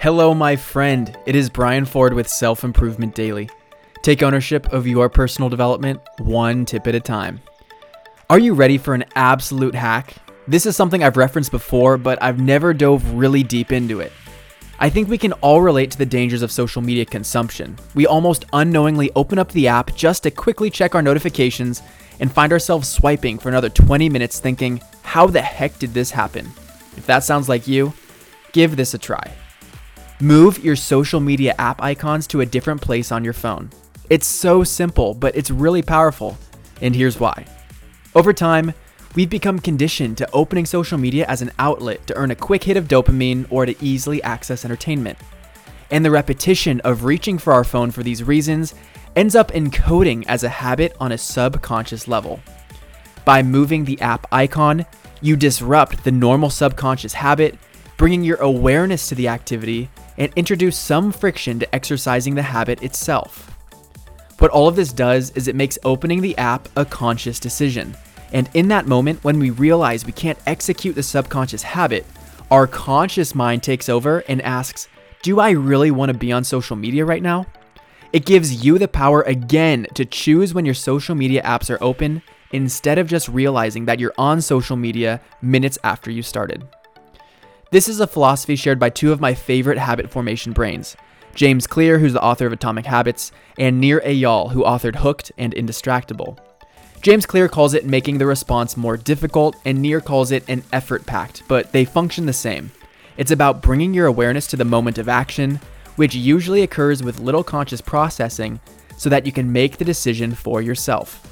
Hello, my friend. It is Brian Ford with Self Improvement Daily. Take ownership of your personal development one tip at a time. Are you ready for an absolute hack? This is something I've referenced before, but I've never dove really deep into it. I think we can all relate to the dangers of social media consumption. We almost unknowingly open up the app just to quickly check our notifications and find ourselves swiping for another 20 minutes thinking, how the heck did this happen? If that sounds like you, give this a try. Move your social media app icons to a different place on your phone. It's so simple, but it's really powerful. And here's why. Over time, we've become conditioned to opening social media as an outlet to earn a quick hit of dopamine or to easily access entertainment. And the repetition of reaching for our phone for these reasons ends up encoding as a habit on a subconscious level. By moving the app icon, you disrupt the normal subconscious habit, bringing your awareness to the activity and introduce some friction to exercising the habit itself. What all of this does is it makes opening the app a conscious decision. And in that moment, when we realize we can't execute the subconscious habit, our conscious mind takes over and asks, Do I really want to be on social media right now? It gives you the power again to choose when your social media apps are open instead of just realizing that you're on social media minutes after you started. This is a philosophy shared by two of my favorite habit formation brains James Clear, who's the author of Atomic Habits, and Nir Eyal, who authored Hooked and Indistractable. James Clear calls it making the response more difficult, and Nir calls it an effort pact, but they function the same. It's about bringing your awareness to the moment of action, which usually occurs with little conscious processing, so that you can make the decision for yourself.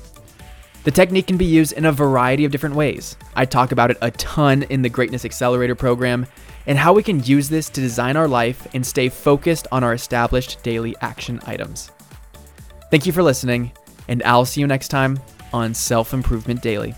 The technique can be used in a variety of different ways. I talk about it a ton in the Greatness Accelerator program and how we can use this to design our life and stay focused on our established daily action items. Thank you for listening, and I'll see you next time on Self Improvement Daily.